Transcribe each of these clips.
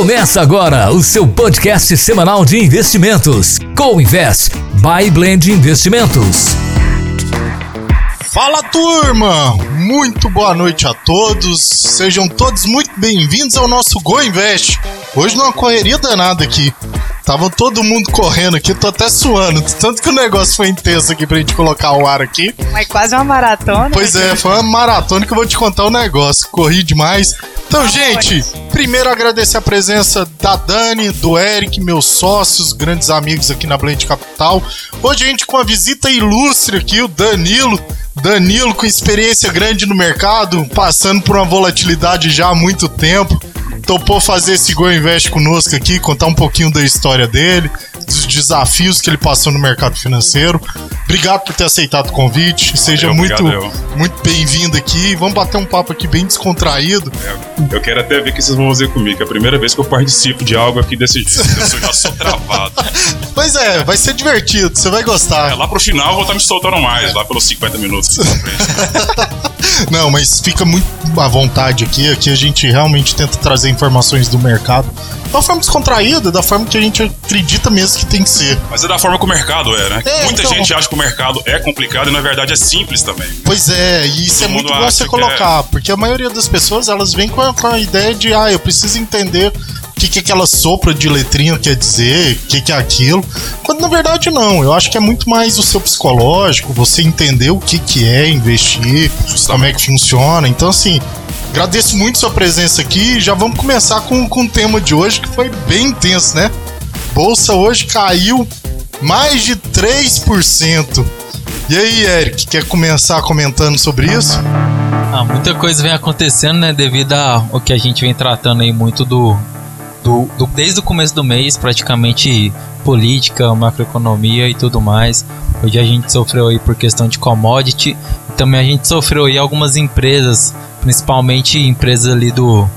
Começa agora o seu podcast semanal de investimentos. Co Invest by Blend Investimentos. Fala turma! Muito boa noite a todos. Sejam todos muito bem-vindos ao nosso Go Invest. Hoje numa correria danada aqui. Tava todo mundo correndo aqui, tô até suando. Tanto que o negócio foi intenso aqui pra gente colocar o ar aqui. Mas quase uma maratona. Pois é, foi uma maratona que eu vou te contar o negócio. Corri demais. Então, gente, primeiro agradecer a presença da Dani, do Eric, meus sócios, grandes amigos aqui na Blend Capital. Hoje a gente com a visita ilustre aqui, o Danilo. Danilo com experiência grande no mercado, passando por uma volatilidade já há muito tempo. Topou fazer esse Go Invest conosco aqui, contar um pouquinho da história dele, dos desafios que ele passou no mercado financeiro. Obrigado por ter aceitado o convite. Seja Eu, muito, obrigado, muito bem-vindo aqui. Vamos bater um papo aqui bem descontraído. Eu quero até ver o que vocês vão fazer comigo, que é a primeira vez que eu participo de algo aqui desse jeito. Eu já sou travado. Pois é, vai ser divertido, você vai É, gostar. lá pro final eu vou estar me soltando mais, lá pelos 50 minutos. Não, mas fica muito à vontade aqui. Aqui a gente realmente tenta trazer informações do mercado uma forma descontraída, da forma que a gente acredita mesmo que tem que ser. Mas é da forma que o mercado é, né? É, Muita então. gente acha que o mercado é complicado e na verdade é simples também. Pois é, e isso Todo é muito bom você que colocar, porque a maioria das pessoas elas vêm com a, com a ideia de, ah, eu preciso entender o que, que aquela sopra de letrinha quer dizer, o que, que é aquilo. Quando na verdade não, eu acho que é muito mais o seu psicológico, você entender o que, que é investir, como é que funciona. Então, assim, agradeço muito sua presença aqui e já vamos começar com, com o tema de hoje, que foi bem intenso, né? Bolsa hoje caiu mais de 3%. E aí, Eric, quer começar comentando sobre isso? Ah, muita coisa vem acontecendo, né? Devido ao que a gente vem tratando aí muito do, do, do- desde o começo do mês, praticamente política, macroeconomia e tudo mais. Hoje a gente sofreu aí por questão de commodity. Também a gente sofreu aí algumas empresas, principalmente empresas ali do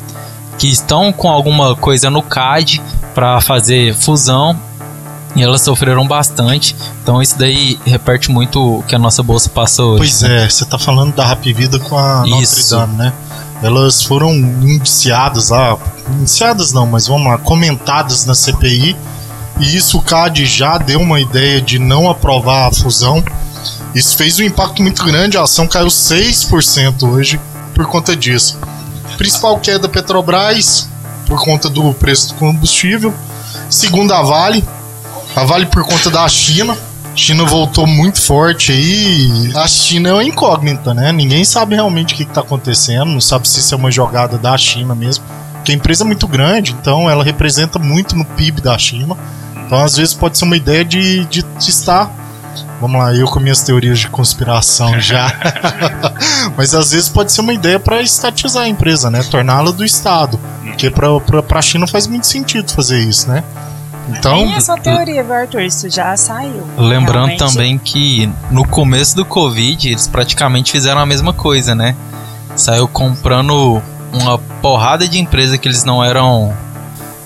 que estão com alguma coisa no CAD para fazer fusão. E elas sofreram bastante. Então isso daí repete muito o que a nossa bolsa passou hoje. Pois é, você tá falando da Rap Vida com a Notre Isso. Dame, né? Elas foram indiciadas lá, indiciadas não, mas vamos lá, comentadas na CPI. E isso o CAD já deu uma ideia de não aprovar a fusão. Isso fez um impacto muito grande, a ação caiu 6% hoje por conta disso. Principal queda Petrobras, por conta do preço do combustível. Segunda, a Vale. A Vale por conta da China. China voltou muito forte aí. A China é uma incógnita, né? Ninguém sabe realmente o que está acontecendo. Não sabe se isso é uma jogada da China mesmo. Porque a empresa é muito grande, então ela representa muito no PIB da China. Então, às vezes, pode ser uma ideia de, de, de estar. Vamos lá, eu com minhas teorias de conspiração já. Mas às vezes pode ser uma ideia para estatizar a empresa, né? Torná-la do Estado. Porque para a China faz muito sentido fazer isso, né? Então, Tem essa teoria, viu, Arthur? Isso já saiu. Lembrando Realmente. também que no começo do Covid eles praticamente fizeram a mesma coisa, né? Saiu comprando uma porrada de empresas que eles não eram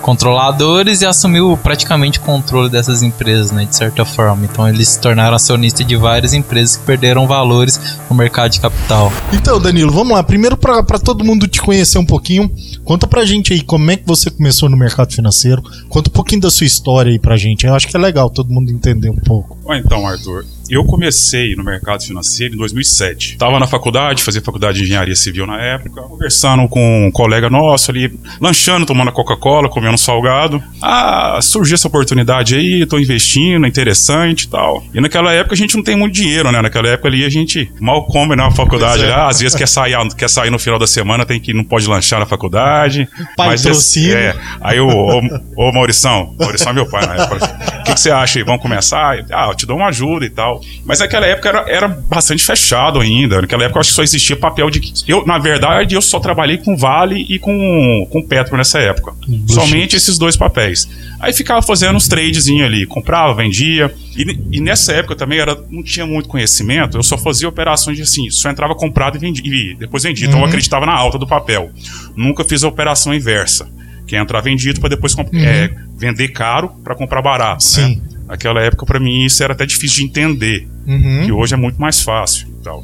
controladores e assumiu praticamente o controle dessas empresas, né? De certa forma. Então eles se tornaram acionistas de várias empresas que perderam valores no mercado de capital. Então, Danilo, vamos lá. Primeiro, para todo mundo te conhecer um pouquinho, conta pra gente aí como é que você começou no mercado financeiro. Conta um pouquinho da sua história aí pra gente. Eu acho que é legal todo mundo entender um pouco. Bom, então, Arthur, eu comecei no mercado financeiro em 2007. Tava na faculdade, fazia faculdade de engenharia civil na época, conversando com um colega nosso ali, lanchando, tomando Coca-Cola, comendo salgado. Ah, surgiu essa oportunidade aí, tô investindo, é interessante e tal. E naquela época a gente não tem muito dinheiro, né? Naquela época ali a gente mal come na faculdade. É. Ah, às vezes quer sair, quer sair no final da semana, tem que não pode lanchar na faculdade. Patrocínio. É, aí o ô, ô Maurição, Maurição é meu pai na época. O que, que você acha aí? Vamos começar? Ah, eu te dou uma ajuda e tal. Mas naquela época era, era bastante fechado ainda. Naquela época eu acho que só existia papel de. Eu, na verdade, eu só trabalhei com Vale e com, com Petro nessa época. Somente esses dois papéis. Aí ficava fazendo uns tradezinhos ali, comprava, vendia. E, e nessa época também era, não tinha muito conhecimento, eu só fazia operações de assim, só entrava comprado e, vendia, e depois vendia. Então eu acreditava na alta do papel. Nunca fiz a operação inversa. Que é entrar vendido para depois comp- é, vender caro para comprar barato. Sim. Né? Naquela época, para mim, isso era até difícil de entender. Uhum. Que hoje é muito mais fácil e tal.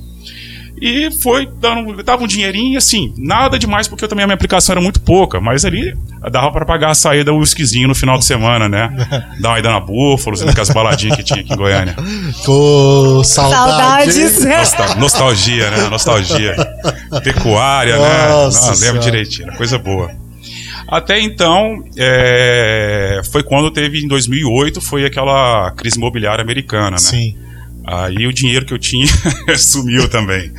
E foi dando, dava um dinheirinho, assim, nada demais, porque também a minha aplicação era muito pouca, mas ali dava pra pagar a saída o whiskyzinho no final de semana, né? Dar uma ida na Búfalos, naquelas baladinhas que tinha aqui em Goiânia. Com saudade. Saudades. Nostal- nostalgia, né? Nostalgia. Pecuária, né? Nossa Não, lembro direitinho, era coisa boa. Até então, é, foi quando teve, em 2008, foi aquela crise imobiliária americana, né? Sim. Aí o dinheiro que eu tinha sumiu também.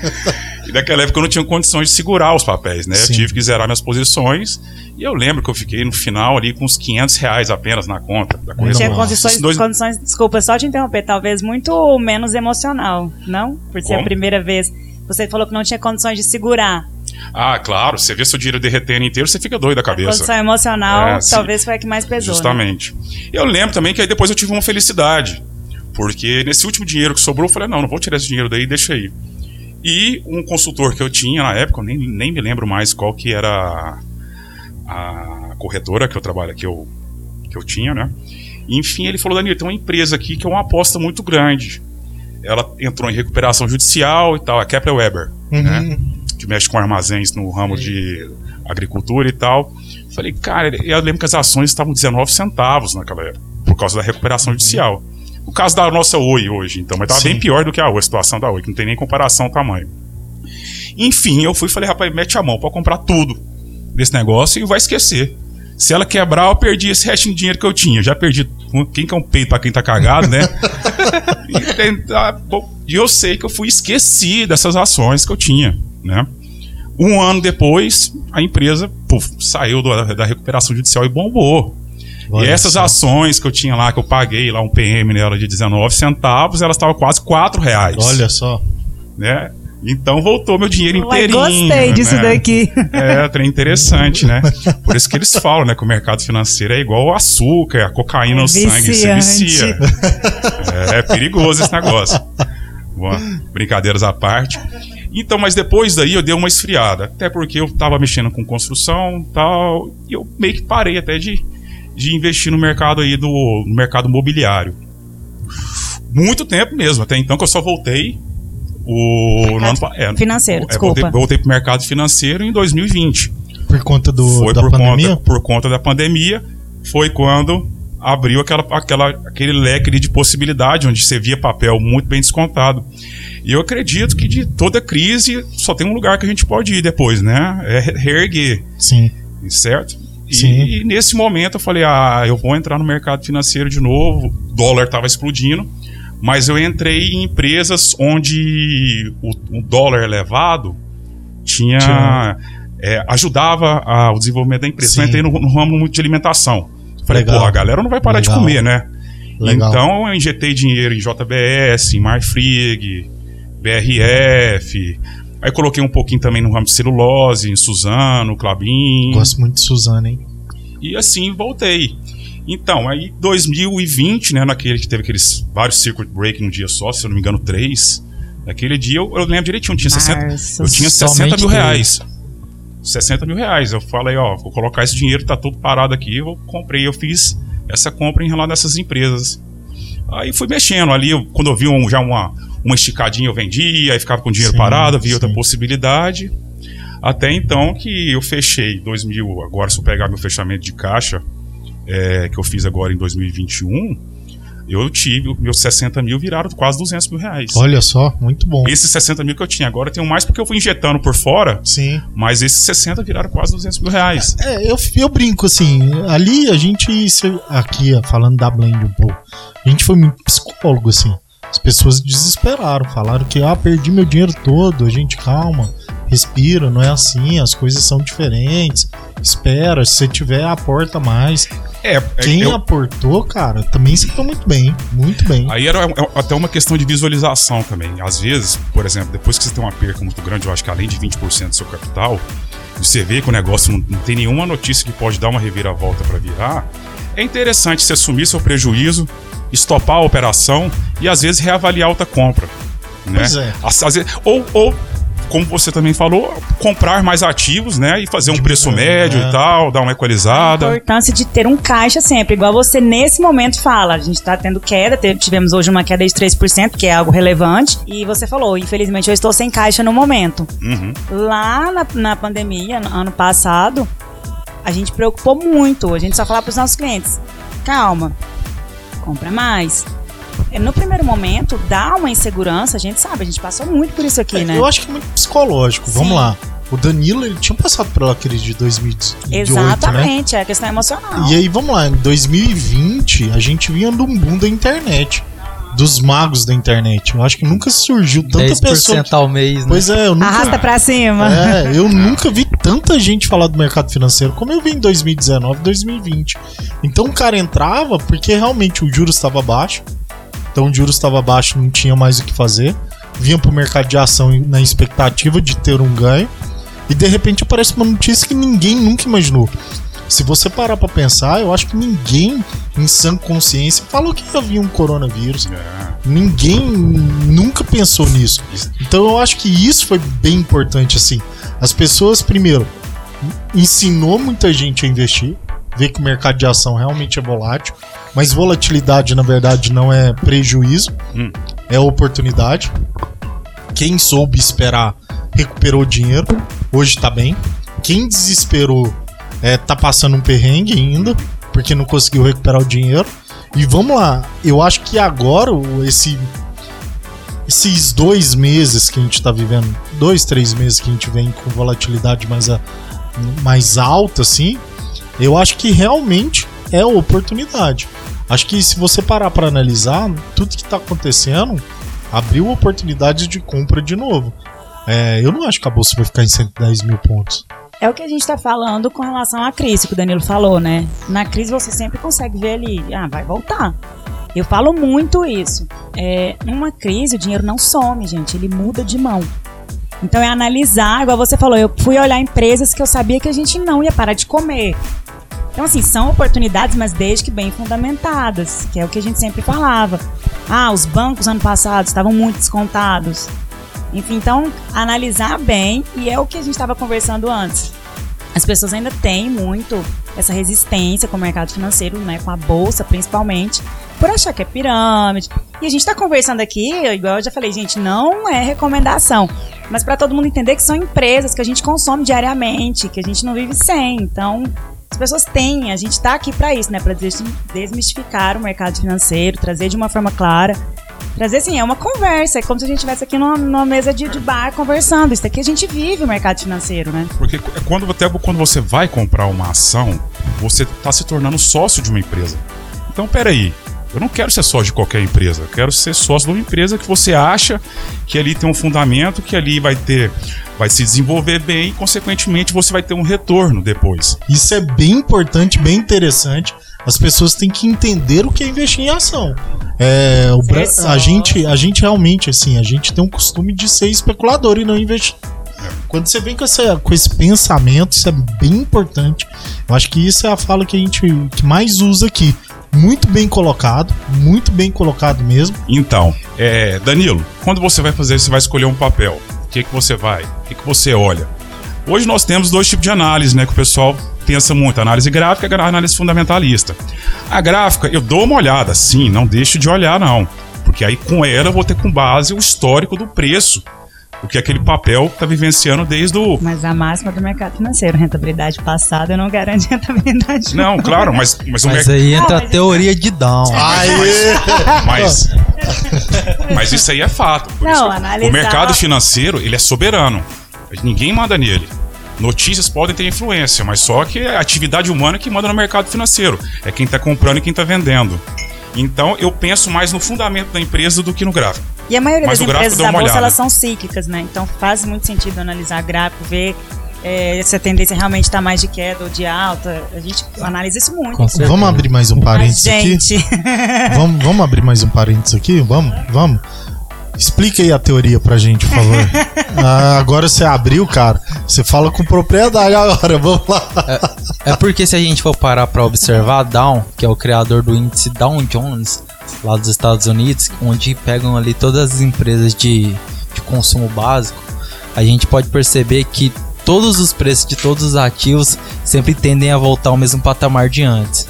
E naquela época eu não tinha condições de segurar os papéis, né? Eu Sim. tive que zerar minhas posições. E eu lembro que eu fiquei no final ali com uns 500 reais apenas na conta da coisa. Tinha condições, dois- condições, desculpa, só te interromper, talvez muito menos emocional, não? Por ser a Como? primeira vez. Você falou que não tinha condições de segurar. Ah, claro, você vê seu dinheiro derretendo inteiro, você fica doido da A cabeça. condição emocional É, sim. talvez foi a que mais pesou. né? Justamente. Eu lembro também que aí depois eu tive uma felicidade. Porque nesse último dinheiro que sobrou, eu falei, não, não vou tirar esse dinheiro daí, deixa aí. E um consultor que eu tinha na época, eu nem, nem me lembro mais qual que era a corretora que eu trabalho, que eu, que eu tinha, né? Enfim, ele falou, Danilo, tem uma empresa aqui que é uma aposta muito grande. Ela entrou em recuperação judicial e tal, a Kepler Weber, né? Uhum. que mexe com armazéns no ramo de agricultura e tal. Falei, cara, eu lembro que as ações estavam 19 centavos naquela época, por causa da recuperação judicial. O caso da nossa Oi hoje, então, mas estava Sim. bem pior do que a Oi, a situação da Oi, que não tem nem comparação ao tamanho. Enfim, eu fui e falei, rapaz, mete a mão pra comprar tudo desse negócio e vai esquecer. Se ela quebrar, eu perdi esse restinho de dinheiro que eu tinha. Já perdi. Quem que é um peito pra quem tá cagado, né? e, bom, e eu sei que eu fui esqueci dessas ações que eu tinha, né? Um ano depois, a empresa puf, saiu do- da recuperação judicial e bombou. Olha e essas só. ações que eu tinha lá, que eu paguei lá um PM nela de 19 centavos, elas estavam quase 4 reais. Olha só. Né? Então voltou meu dinheiro inteirinho. gostei disso né? daqui. É, trem interessante, né? Por isso que eles falam, né? Que o mercado financeiro é igual ao açúcar, a cocaína no sangue, você Viciante. vicia. É, é perigoso esse negócio. Bom, brincadeiras à parte. Então, mas depois daí eu dei uma esfriada. Até porque eu tava mexendo com construção e tal. E eu meio que parei até de, de investir no mercado aí do no mercado mobiliário. Muito tempo mesmo, até então que eu só voltei o no ano é, Financeiro, é, desculpa. Voltei, voltei pro mercado financeiro em 2020 Por conta do, foi da por pandemia? conta, por conta da pandemia. Foi quando abriu aquela, aquela, aquele leque de possibilidade, onde você via papel muito bem descontado. E eu acredito que de toda crise só tem um lugar que a gente pode ir depois, né? É reerguer, Sim. certo? E, Sim. e nesse momento eu falei, ah, eu vou entrar no mercado financeiro de novo. O dólar estava explodindo, mas eu entrei em empresas onde o, o dólar elevado tinha, Tinha- é, ajudava a- o desenvolvimento da empresa. Sim. Eu entrei no, no ramo muito de alimentação. Falei, Legal. porra, a galera não vai parar Legal. de comer, né? Legal. Então eu injetei dinheiro em JBS, em Marfrig, BRF. Aí coloquei um pouquinho também no ramo de celulose, em Suzano, Clabin. Gosto muito de Suzana, hein? E assim voltei. Então, aí 2020, né, naquele que teve aqueles vários circuit break num dia só, se eu não me engano, três. Naquele dia eu, eu lembro direitinho, eu tinha 60, Março. eu tinha 60 Somente mil reais. 60 mil reais. Eu falei, ó, vou colocar esse dinheiro, tá todo parado aqui. Eu comprei, eu fiz essa compra em relação dessas empresas. Aí fui mexendo ali, quando eu vi um- já uma, uma esticadinha, eu vendia, aí ficava com o dinheiro Sim, parado, via outra sim. possibilidade. Até então que eu fechei 2000, agora se eu pegar meu fechamento de caixa, é, que eu fiz agora em 2021, eu tive, meus 60 mil viraram quase 200 mil reais. Olha só, muito bom. Esses 60 mil que eu tinha agora, eu tenho mais porque eu fui injetando por fora, Sim. mas esses 60 viraram quase 200 mil reais. É, eu, eu brinco assim, ali a gente, aqui falando da Blend um pouco, a gente foi muito psicólogo assim. As pessoas desesperaram, falaram que, ah, perdi meu dinheiro todo, a gente, calma, respira, não é assim, as coisas são diferentes, espera, se você tiver, aporta mais. É, é, Quem eu- aportou, cara, também se deu muito bem, muito bem. Aí era é, até uma questão de visualização também. Às vezes, por exemplo, depois que você tem uma perca muito grande, eu acho que além de 20% do seu capital, e você vê que o negócio não, não tem nenhuma notícia que pode dar uma reviravolta para virar, é interessante você assumir seu prejuízo, estopar a operação e às vezes reavaliar outra compra. Né? Pois é. Às- às vezes- ou, ou como você também falou, comprar mais ativos, né? E fazer um preço médio né? e tal, dar uma A equalizada. importância de ter um caixa sempre, igual você nesse momento fala. A gente tá tendo queda, tivemos hoje uma queda de 3%, que é algo relevante. E você falou, infelizmente eu estou sem caixa no momento. Uhum. Lá na, na pandemia, no ano passado, a gente preocupou muito. A gente só falava para os nossos clientes: calma, compra mais. É, No primeiro momento, dá uma insegurança, a gente sabe, a gente passou muito por isso aqui, né? Eu acho que é muito psicológico. Vamos Sim. lá. O Danilo, ele tinha passado pela crise de 2018, né? Exatamente, é a questão emocional. E aí, vamos lá, em 2020, a gente vinha do boom da internet. Dos magos da internet. Eu acho que nunca surgiu tanta 10% pessoa. ao mês, né? Pois é, eu nunca. Arrasta pra cima. É, eu nunca vi tanta gente falar do mercado financeiro como eu vi em 2019, 2020. Então o cara entrava porque realmente o juros estava baixo. Então o juros estava baixo, não tinha mais o que fazer. Vinha pro mercado de ação na expectativa de ter um ganho. E de repente aparece uma notícia que ninguém nunca imaginou. Se você parar pra pensar, eu acho que ninguém em sã consciência falou que havia um coronavírus. É. Ninguém nunca pensou nisso. Então eu acho que isso foi bem importante assim. As pessoas primeiro ensinou muita gente a investir, ver que o mercado de ação realmente é volátil, mas volatilidade na verdade não é prejuízo, Hum. é oportunidade. Quem soube esperar recuperou o dinheiro, hoje tá bem. Quem desesperou é, tá passando um perrengue ainda, porque não conseguiu recuperar o dinheiro. E vamos lá, eu acho que agora esse esses dois meses que a gente tá vivendo, dois, três meses que a gente vem com volatilidade mais, a- mais alta, assim, eu acho que realmente é oportunidade. Acho que se você parar para analisar, tudo que tá acontecendo abriu oportunidades de compra de novo. É, eu não acho que a bolsa vai ficar em 110 mil pontos. É o que a gente tá falando com relação à crise, que o Danilo falou, né? Na crise você sempre consegue ver ali, ah, vai voltar. Eu falo muito isso. É, numa crise, o dinheiro não some, gente, ele muda de mão. Então é analisar, igual você falou, eu fui olhar empresas que eu sabia que a gente não ia parar de comer. Então, assim, são oportunidades, mas desde que bem fundamentadas, que é o que a gente sempre falava. Ah, os bancos ano passado estavam muito descontados. Enfim, então, analisar bem, e é o que a gente estava conversando antes. As pessoas ainda têm muito essa resistência com o mercado financeiro, né, com a bolsa principalmente, por achar que é pirâmide. E a gente está conversando aqui, igual eu já falei, gente, não é recomendação, mas para todo mundo entender que são empresas que a gente consome diariamente, que a gente não vive sem. Então, as pessoas têm, a gente está aqui para isso, né, para desmistificar o mercado financeiro, trazer de uma forma clara. Trazer assim, é uma conversa, é como se a gente estivesse aqui numa, numa mesa de, de bar conversando. Isso aqui a gente vive o mercado financeiro, né? Porque é quando, até quando você vai comprar uma ação, você está se tornando sócio de uma empresa. Então, peraí, eu não quero ser sócio de qualquer empresa. Eu quero ser sócio de uma empresa que você acha que ali tem um fundamento, que ali vai ter, vai se desenvolver bem e, consequentemente, você vai ter um retorno depois. Isso é bem importante, bem interessante. As pessoas têm que entender o que é investir em ação. É, o Bra- a, gente, a gente realmente, assim, a gente tem um costume de ser especulador e não investir. Quando você vem com, essa, com esse pensamento, isso é bem importante. Eu acho que isso é a fala que a gente que mais usa aqui. Muito bem colocado, muito bem colocado mesmo. Então, é, Danilo, quando você vai fazer, você vai escolher um papel. O que, que você vai? O que, que você olha? Hoje nós temos dois tipos de análise, né? Que o pessoal pensa muito: análise gráfica análise fundamentalista. A gráfica, eu dou uma olhada, sim, não deixo de olhar, não. Porque aí com ela eu vou ter com base o histórico do preço. O que aquele papel está vivenciando desde o. Mas a máxima do mercado financeiro, rentabilidade passada não garante rentabilidade. Não, claro, mas, mas o Mas aí entra Não, a mas- teoria de Down. Aê! Mas, mas isso aí é fato. Por Não, isso, analisar- O mercado financeiro, ele é soberano. Ninguém manda nele. Notícias podem ter influência, mas só que é a atividade humana que manda no mercado financeiro. É quem está comprando e quem está vendendo. Então, eu penso mais no fundamento da empresa do que no gráfico. E a maioria Mas das empresas da bolsa elas são cíclicas, né? Então faz muito sentido analisar gráfico, ver é, se a tendência realmente está mais de queda ou de alta. A gente analisa isso muito. Vamos abrir mais um Mas, parênteses aqui? gente, Vamos, vamos abrir mais um parênteses aqui? Vamos? Vamos? Explica aí a teoria pra gente, por favor. Ah, agora você abriu, cara. Você fala com propriedade agora. Vamos lá. É porque se a gente for parar pra observar, Dow, que é o criador do índice Dow Jones, lá dos Estados Unidos, onde pegam ali todas as empresas de, de consumo básico, a gente pode perceber que todos os preços de todos os ativos sempre tendem a voltar ao mesmo patamar de antes.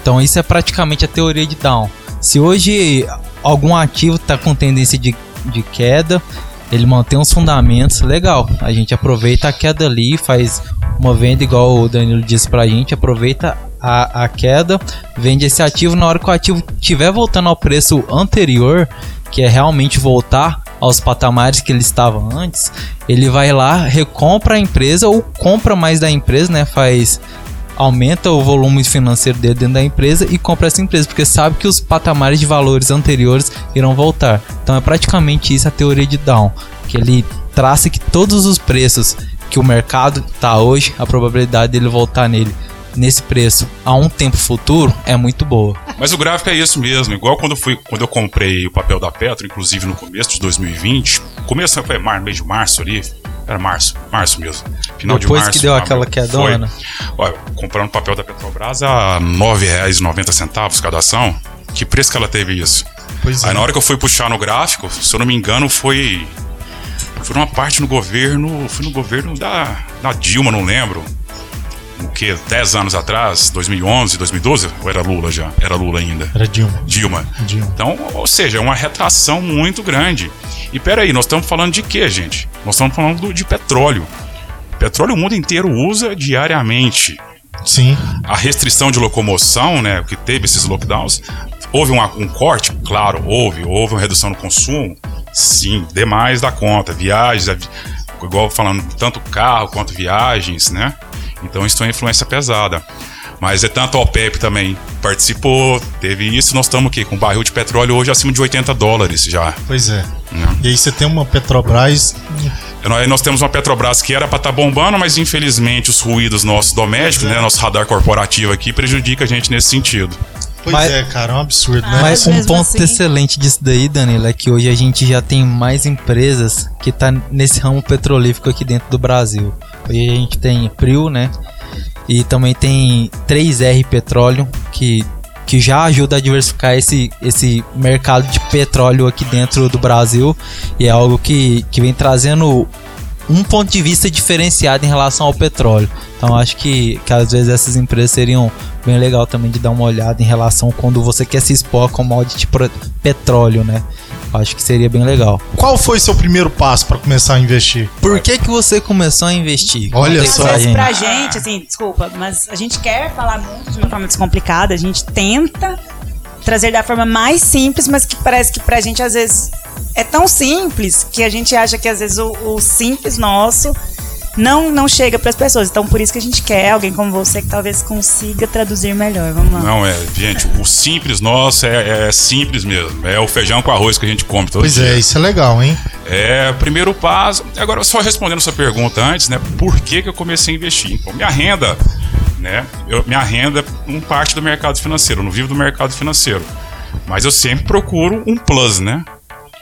Então isso é praticamente a teoria de Down. Se hoje algum ativo está com tendência de, de queda, ele mantém os fundamentos, legal. A gente aproveita a queda ali, faz uma venda igual o Danilo disse pra gente, aproveita a, a queda, vende esse ativo na hora que o ativo estiver voltando ao preço anterior, que é realmente voltar aos patamares que ele estava antes, ele vai lá, recompra a empresa ou compra mais da empresa, né? Faz aumenta o volume financeiro dele dentro da empresa e compra essa empresa, porque sabe que os patamares de valores anteriores irão voltar. Então é praticamente isso a teoria de Down, que ele traça que todos os preços que o mercado está hoje, a probabilidade dele voltar nele nesse preço a um tempo futuro é muito boa. Mas o gráfico é isso mesmo, igual quando, fui, quando eu comprei o papel da Petro, inclusive no começo de 2020, começo foi mar, mês de março ali, era março, março mesmo. Final Depois de março. que deu aquela quedona. Olha, comprando papel da Petrobras a R$ 9,90 cada ação. Que preço que ela teve isso? Pois Aí é. na hora que eu fui puxar no gráfico, se eu não me engano, foi. Foi uma parte no governo. Foi no governo da, da Dilma, não lembro. O que? 10 anos atrás, 2011, 2012? Ou era Lula já? Era Lula ainda. Era Dilma. Dilma. Dilma. Então, ou seja, é uma retração muito grande. E peraí, nós estamos falando de quê, gente? Nós estamos falando do- de petróleo. Petróleo o mundo inteiro usa diariamente. Sim. A restrição de locomoção, né, que teve esses lockdowns, houve uma- um corte? Claro, houve. Houve uma redução no consumo? Sim, demais da conta. Viagens, igual falando, tanto carro quanto viagens, né? Então isso tem uma influência pesada. Mas é tanto a OPEP também participou, teve isso. Nós estamos aqui com um barril de petróleo hoje acima de 80 dólares já. Pois é. né? E aí você tem uma Petrobras. Nós, temos uma Petrobras que era para estar bombando, mas infelizmente os ruídos nossos domésticos, né, nosso radar corporativo aqui prejudica a gente nesse sentido. Pois Mas- é, cara, é um absurdo, né? Mas um ponto assim- excelente disso daí, Danilo, é que hoje a gente já tem mais empresas que tá nesse ramo petrolífico aqui dentro do Brasil. Hoje a gente tem Prio, né? E também tem 3R Petróleo, que, que já ajuda a diversificar esse, esse mercado de petróleo aqui dentro do Brasil. E é algo que, que vem trazendo um ponto de vista diferenciado em relação ao petróleo. Então acho que, que às vezes essas empresas seriam bem legal também de dar uma olhada em relação quando você quer se expor a commodity petróleo, né? Acho que seria bem legal. Qual foi seu primeiro passo para começar a investir? Por que que você começou a investir? Olha Conta aí só. pra gente. pra gente, assim, desculpa, mas a gente quer falar muito de uma forma descomplicada, a gente tenta trazer da forma mais simples, mas que parece que pra gente às vezes é tão simples que a gente acha que às vezes o, o simples nosso não, não chega pras pessoas. Então por isso que a gente quer alguém como você que talvez consiga traduzir melhor. Vamos lá. Não, é, gente, o simples nosso é, é simples mesmo. É o feijão com arroz que a gente come todo Pois dia. é, isso é legal, hein? É, primeiro passo. Agora, só respondendo sua pergunta antes, né? Por que, que eu comecei a investir? Então, minha renda, né? Eu, minha renda não parte do mercado financeiro, eu não vivo do mercado financeiro. Mas eu sempre procuro um plus, né?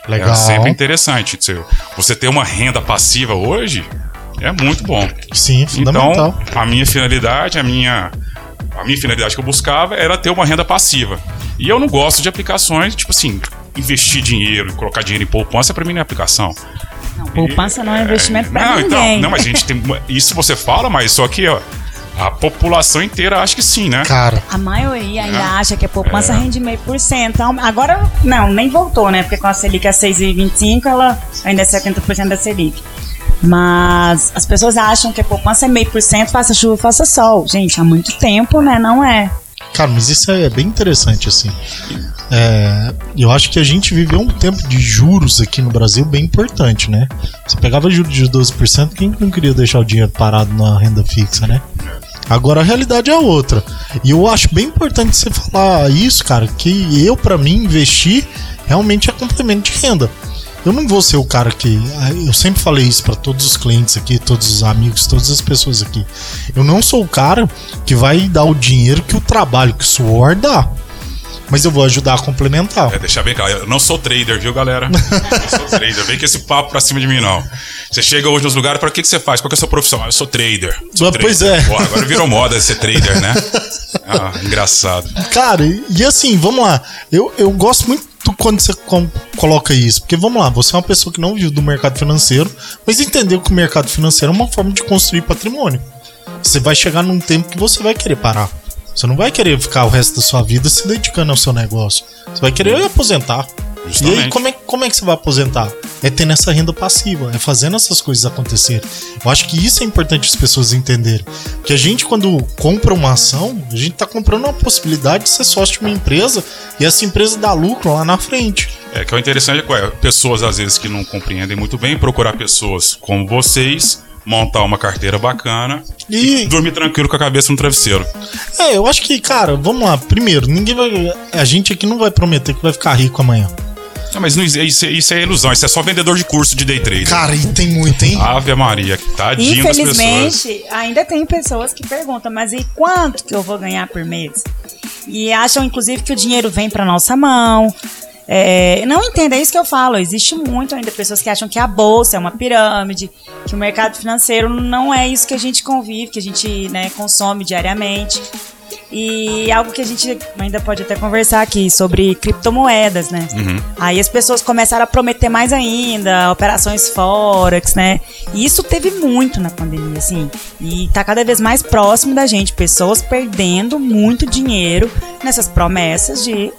Legal. É sempre interessante. Você ter uma renda passiva hoje é muito bom. Sim, fundamental. Então, a minha finalidade, a minha, a minha finalidade que eu buscava era ter uma renda passiva. E eu não gosto de aplicações, tipo assim, investir dinheiro e colocar dinheiro em poupança pra mim não é aplicação. Não, poupança não é investimento pra não, ninguém. então, não, mas a gente tem. Isso você fala, mas só que ó, a população inteira acha que sim, né? Cara, A maioria ainda É. acha que a poupança rende meio por cento. Então, Agora, não, nem voltou, né? Porque com a Selic a 6,25, ela ainda é 70% da Selic. Mas as pessoas acham que a poupança é meio por cento, faça chuva, faça sol. Gente, há muito tempo, né? Não é. cara, mas isso é bem interessante, assim. É, eu acho que a gente viveu um tempo de juros aqui no Brasil bem importante, né? Você pegava juros de 12%, quem que não queria deixar o dinheiro parado na renda fixa, né? Agora a realidade é outra. E eu acho bem importante você falar isso, cara, que eu, pra mim, investir realmente é complemento de renda. Eu não vou ser o cara que. ah, Eu sempre falei isso pra todos os clientes aqui, todos os amigos, todas as pessoas aqui. Eu não sou o cara que vai dar o dinheiro que o trabalho, que o suor dá. Mas eu vou ajudar a complementar. É, deixar bem claro, eu não sou trader, viu, galera? Eu não sou trader, vem com esse papo pra cima de mim, não. Você chega hoje nos lugares, para que, que você faz? Qual que é a sua profissão? Ah, eu sou trader. Sou Ah, pois trader. é. Porra, agora virou moda ser trader, né? Ah, engraçado. Cara, e, e assim, vamos lá. Eu, eu gosto muito tu, quando você coloca isso? Porque vamos lá, você é uma pessoa que não vive do mercado financeiro, mas entendeu que o mercado financeiro é uma forma de construir patrimônio. Você vai chegar num tempo que você vai querer parar. Você não vai querer ficar o resto da sua vida se dedicando ao seu negócio. Você vai querer aposentar. E aí, Justamente. como é, como é que você vai aposentar? É tendo essa renda passiva, é fazendo essas coisas acontecerem. Eu acho que isso é importante as pessoas entenderem. Que a gente, quando compra uma ação, a gente tá comprando uma possibilidade de ser sócio de uma empresa e essa empresa dá lucro lá na frente. É que o interessante é é, pessoas às vezes que não compreendem muito bem, procurar pessoas como vocês, montar uma carteira bacana E- e, dormir tranquilo com a cabeça no travesseiro. É, eu acho que, cara, vamos lá. Primeiro, ninguém vai. A gente aqui não vai prometer que vai ficar rico amanhã. Não, mas não, isso, isso é ilusão, isso é só vendedor de curso de day trade. Cara, e tem muito, hein? Ave Maria, tadinho das pessoas. Infelizmente, ainda tem pessoas que perguntam, mas e quanto que eu vou ganhar por mês? E acham, inclusive, que o dinheiro vem para nossa mão. É, não entenda, é isso que eu falo. Existe muito ainda pessoas que acham que a bolsa é uma pirâmide, que o mercado financeiro não é isso que a gente convive, que a gente né, consome diariamente. E algo que a gente ainda pode até conversar aqui sobre criptomoedas, né? Aí as pessoas começaram a prometer mais ainda, operações forex, né? E isso teve muito na pandemia, assim. E tá cada vez mais próximo da gente, pessoas perdendo muito dinheiro nessas promessas de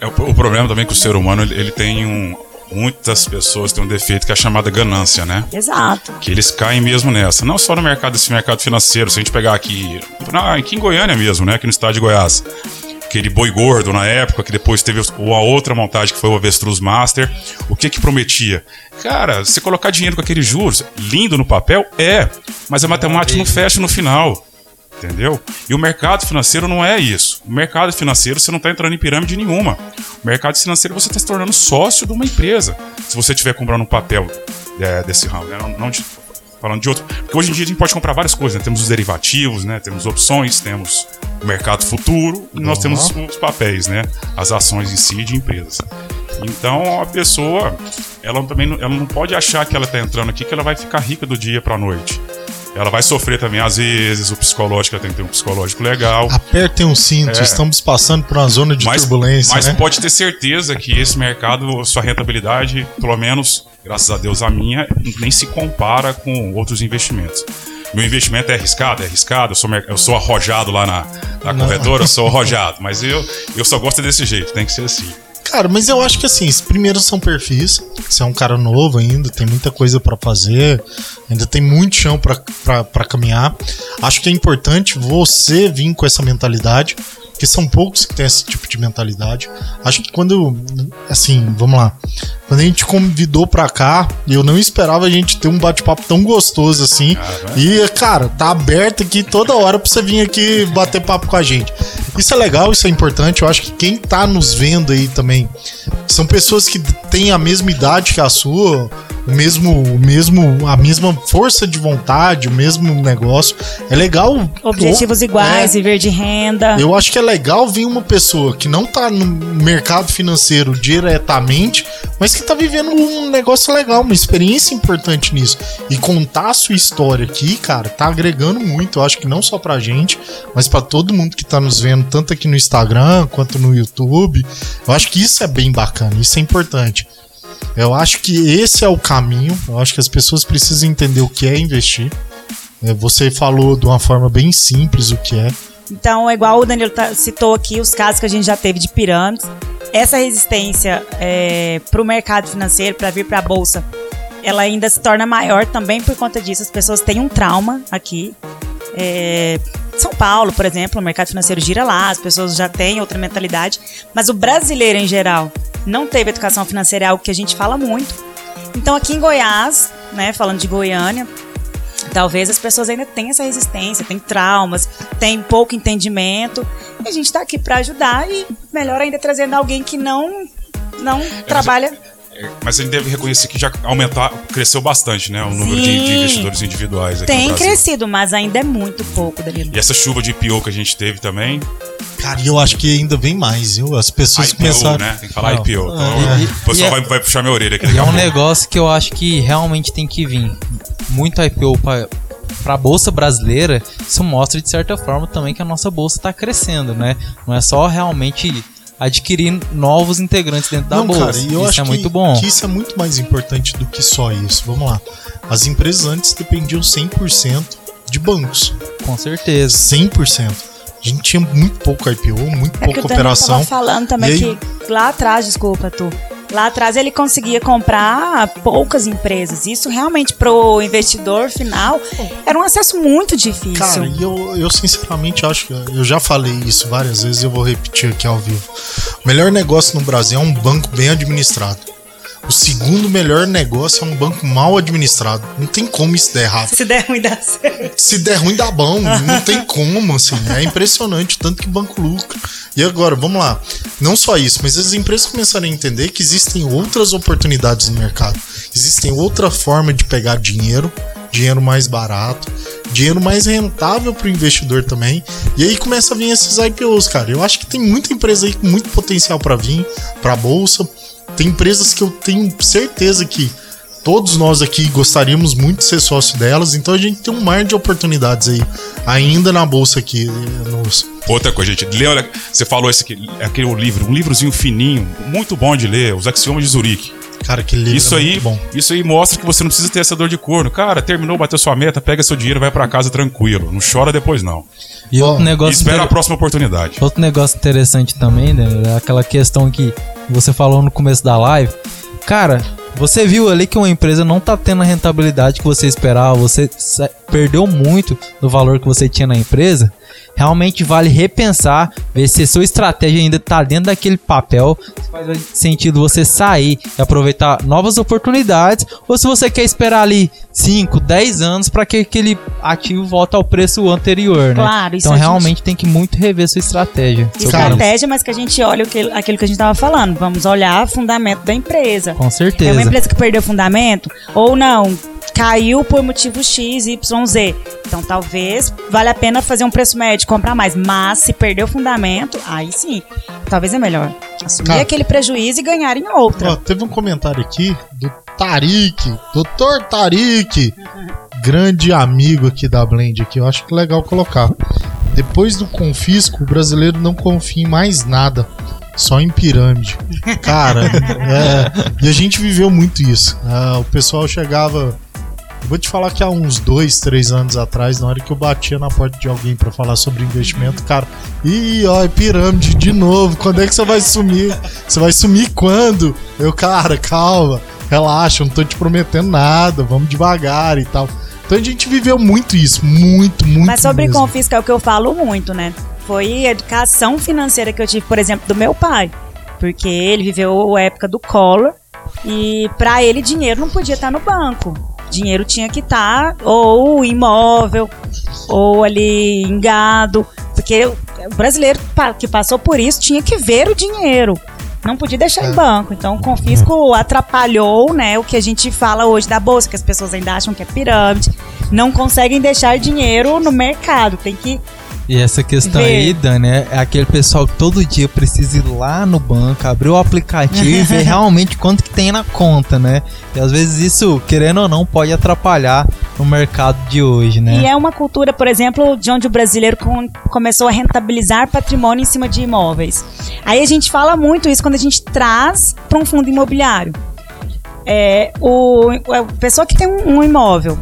É, o, o problema também é que o ser humano ele, ele tem um. Muitas pessoas têm um defeito que é a chamada ganância, né? Exato. Que eles caem mesmo nessa. Não só no mercado, esse mercado financeiro. Se a gente pegar aqui. ah, aqui em Goiânia mesmo, né? Aqui no estado de Goiás. Aquele boi gordo na época, que depois teve o- a outra montagem que foi o Avestruz Master. O que que prometia? Cara, você colocar dinheiro com aqueles juros, lindo no papel, é. Mas a matemática não fecha no final. Entendeu? E o mercado financeiro não é isso. O mercado financeiro você não está entrando em pirâmide nenhuma. O mercado financeiro você está se tornando sócio de uma empresa. Se você estiver comprando um papel é, desse ramo, né? não, não de- falando de outro. Porque hoje em dia a gente pode comprar várias coisas, né? Temos os derivativos, né? Temos opções, temos o mercado futuro e nós temos os papéis, né? As ações em si de empresas. Então a pessoa, ela também ela não pode achar que ela está entrando aqui que ela vai ficar rica do dia para a noite. Ela vai sofrer também, às vezes, o psicológico, ela tem que ter um psicológico legal. Apertem um cinto, É. estamos passando por uma zona de Mas, turbulência, mas né? pode ter certeza que esse mercado, sua rentabilidade, pelo menos, graças a Deus, a minha, nem se compara com outros investimentos. Meu investimento é arriscado, é arriscado, eu sou, eu sou arrojado lá na, na corretora, eu sou arrojado, mas eu, eu só gosto desse jeito, tem que ser assim. Cara, mas eu acho que assim, primeiro são perfis. Você é um cara novo ainda, tem muita coisa pra fazer, ainda tem muito chão pra caminhar. Acho que é importante você vir com essa mentalidade, porque são poucos que têm esse tipo de mentalidade. Acho que quando, assim, vamos lá, quando a gente convidou pra cá, eu não esperava a gente ter um bate-papo tão gostoso assim. Caramba. E, cara, tá aberto aqui toda hora pra você vir aqui bater papo com a gente. Isso é legal, isso é importante. Eu acho que quem tá nos vendo aí também são pessoas que têm a mesma idade que a sua, o mesmo, o mesmo, a mesma força de vontade, o mesmo negócio. É legal. objetivos iguais, É, viver de renda. eu acho que é legal vir uma pessoa que não tá no mercado financeiro diretamente, mas que tá vivendo um negócio legal, uma experiência importante nisso. E contar a sua história aqui, cara, tá agregando muito. Eu acho que não só pra gente, mas pra todo mundo que tá nos vendo, tanto aqui no Instagram quanto no YouTube. Eu acho que isso é bem bacana, isso é importante. Eu acho que esse é o caminho. Eu acho que as pessoas precisam entender o que é investir. É, Você falou de uma forma bem simples o que é. Então, igual o Danilo tá- citou aqui, os casos que a gente já teve de pirâmides, essa resistência para o mercado financeiro, para vir para a bolsa, ela ainda se torna maior também por conta disso. As pessoas têm um trauma aqui. É, São Paulo, por exemplo, o mercado financeiro gira lá, as pessoas já têm outra mentalidade, mas o brasileiro em geral não teve educação financeira, é algo que a gente fala muito. Então, aqui em Goiás, né, falando de Goiânia, Talvez as pessoas ainda tenham essa resistência, tem traumas, tem pouco entendimento. E a gente está aqui para ajudar e melhor ainda trazendo alguém que não não trabalha. É, Mas a gente deve reconhecer que já aumentar, cresceu bastante, né? O número de, de investidores individuais aqui no Tem crescido, mas ainda é muito pouco, Danilo. E essa chuva de IPO que a gente teve também, Cara, e eu acho que ainda vem mais, viu? As pessoas IPO, começaram. né? Tem que falar Não. IPO. Então, É. o pessoal E- vai, vai puxar minha orelha aqui E daqui é a um pouco. negócio que eu acho que realmente tem que vir. Muito IPO pra, pra bolsa brasileira, isso mostra de certa forma também que a nossa bolsa tá crescendo, né? Não é só realmente adquirir novos integrantes dentro da Não, bolsa. cara, e eu isso acho é que, muito bom. que isso é muito mais importante do que só isso. Vamos lá. As empresas antes dependiam 100% de bancos. Com certeza. 100%. A gente tinha muito pouco IPO, muito É que pouca operação. tava falando também E aí- que lá atrás, desculpa, tu. Lá atrás ele conseguia comprar poucas empresas. Isso realmente pro investidor final era um acesso muito difícil. Cara, eu, eu sinceramente acho que eu já falei isso várias vezes e eu vou repetir aqui ao vivo. O melhor negócio no Brasil é um banco bem administrado. O segundo melhor negócio é um banco mal administrado. Não tem como isso der errado. Se der ruim, dá certo. Se der ruim, dá bom. Não tem como, assim. É impressionante o tanto que o banco lucra. E agora, vamos lá. Não só isso, mas as empresas começaram a entender que existem outras oportunidades no mercado. Existem outra forma de pegar dinheiro, dinheiro mais barato, dinheiro mais rentável para o investidor também. E aí começa a vir esses IPOs, cara. Eu acho que tem muita empresa aí com muito potencial para vir para a bolsa. Tem empresas que eu tenho certeza que todos nós aqui gostaríamos muito de ser sócio delas, então a gente tem um mar de oportunidades aí ainda na bolsa aqui nos Outra coisa, gente, lê, olha, você falou esse aqui, aquele livro, um livrozinho fininho, muito bom de ler, Os Axiomas de Zurique. cara que livro Isso é aí, muito bom. isso aí mostra que você não precisa ter essa dor de corno. Cara, terminou, bateu sua meta, pega seu dinheiro, vai pra casa tranquilo. Não chora depois, não. E outro Bom, negócio Espera a inter- próxima oportunidade. Outro negócio interessante também, né? É aquela questão que você falou no começo da live. Cara, você viu ali que uma empresa não tá tendo a rentabilidade que você esperava, você perdeu muito do valor que você tinha na empresa. Realmente vale repensar, ver se a sua estratégia ainda tá dentro daquele papel, se faz sentido você sair e aproveitar novas oportunidades, ou se você quer esperar ali 5, 10 anos para que aquele ativo volte ao preço anterior, né? Claro, isso então a gente- realmente tem que muito rever sua estratégia. seu. Estratégia, mas que a gente olha o que- aquilo que a gente tava falando. Vamos olhar o fundamento da empresa. Com É certeza. uma empresa que perdeu fundamento ou não, caiu por motivo X, Y, Z. Então talvez valha a pena fazer um preço médio, comprar mais. Mas se perder o fundamento, aí sim, talvez é melhor assumir aquele prejuízo e ganhar em outra. Ó, teve um comentário aqui do Tarik, Dr. Tarik, grande amigo aqui da Blend aqui, eu acho que é legal colocar. Depois do confisco, o brasileiro não confia em mais nada, só em pirâmide. Cara, é, e a gente viveu muito isso. Ah, o pessoal chegava eu vou te falar que há uns dois, três anos atrás, na hora que eu batia na porta de alguém pra falar sobre investimento, cara, ih, ó, é pirâmide de novo, quando é que você vai sumir? Você vai sumir quando? Eu, cara, calma, relaxa, não tô te prometendo nada, vamos devagar e tal. Então a gente viveu muito isso, muito, muito. Mas sobre mesmo. confisco é o que eu falo muito, né? Foi a educação financeira que eu tive, por exemplo, do meu pai. Porque ele viveu a época do Collor e pra ele dinheiro não podia estar no banco. Dinheiro tinha que estar ou imóvel ou ali em gado. Porque o brasileiro que passou por isso tinha que ver o dinheiro. Não podia deixar É. em banco. Então o confisco atrapalhou, né, o que a gente fala hoje da bolsa, que as pessoas ainda acham que é pirâmide. Não conseguem deixar dinheiro no mercado. Tem que E essa questão Ver. aí, Dani, é é aquele pessoal que todo dia precisa ir lá no banco, abrir o aplicativo e ver realmente quanto que tem na conta, né? E às vezes isso, querendo ou não, pode atrapalhar no mercado de hoje, né? E é uma cultura, por exemplo, de onde o brasileiro com- começou a rentabilizar patrimônio em cima de imóveis. Aí a gente fala muito isso quando a gente traz para um fundo imobiliário. É, o, a pessoa que tem um, um imóvel,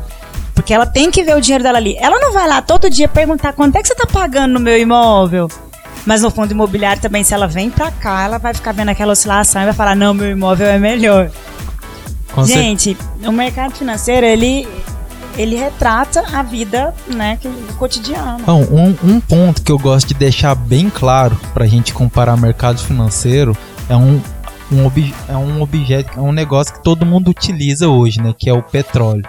porque ela tem que ver o dinheiro dela ali. Ela não vai lá todo dia perguntar quanto é que você está pagando no meu imóvel. Mas no fundo imobiliário também, se ela vem pra cá, ela vai ficar vendo aquela oscilação e vai falar: não, meu imóvel é melhor. Com Gente, o mercado financeiro, ele, ele retrata a vida, né, cotidiano. Bom, um, um ponto que eu gosto de deixar bem claro pra gente comparar mercado financeiro é um, um, obje- é um objeto, é um negócio que todo mundo utiliza hoje, né? Que é o petróleo.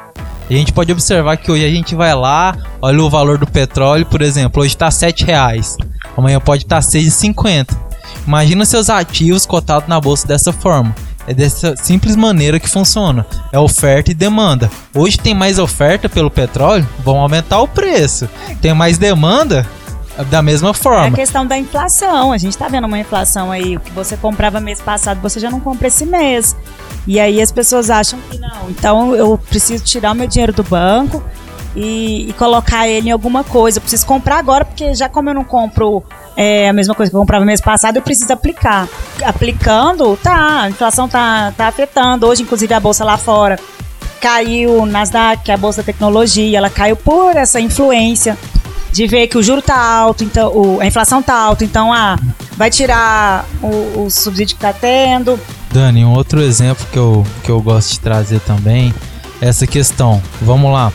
A gente pode observar que hoje a gente vai lá, olha o valor do petróleo, por exemplo, hoje está 7 reais, amanhã pode estar R$ 6,50. Imagina seus ativos cotados na bolsa dessa forma. É dessa simples maneira que funciona. É oferta e demanda. Hoje tem mais oferta pelo petróleo, vão aumentar o preço. Tem mais demanda, da mesma É a forma. questão da inflação. A gente tá vendo uma inflação aí. O que você comprava mês passado, você já não compra esse mês. E aí as pessoas acham que não. Então eu preciso tirar o meu dinheiro do banco e, e colocar ele em alguma coisa. Eu preciso comprar agora, porque já como eu não compro é, a mesma coisa que eu comprava mês passado, eu preciso aplicar. Aplicando, tá, a inflação tá, tá afetando. Hoje, inclusive, a bolsa lá fora caiu, Nasdaq, a bolsa da tecnologia, ela caiu por essa influência de ver que o juro tá alto, então o, a inflação tá alta, então ah, vai tirar o, o subsídio que tá tendo. Dani, um outro exemplo que eu, que eu gosto de trazer também é essa questão. Vamos lá.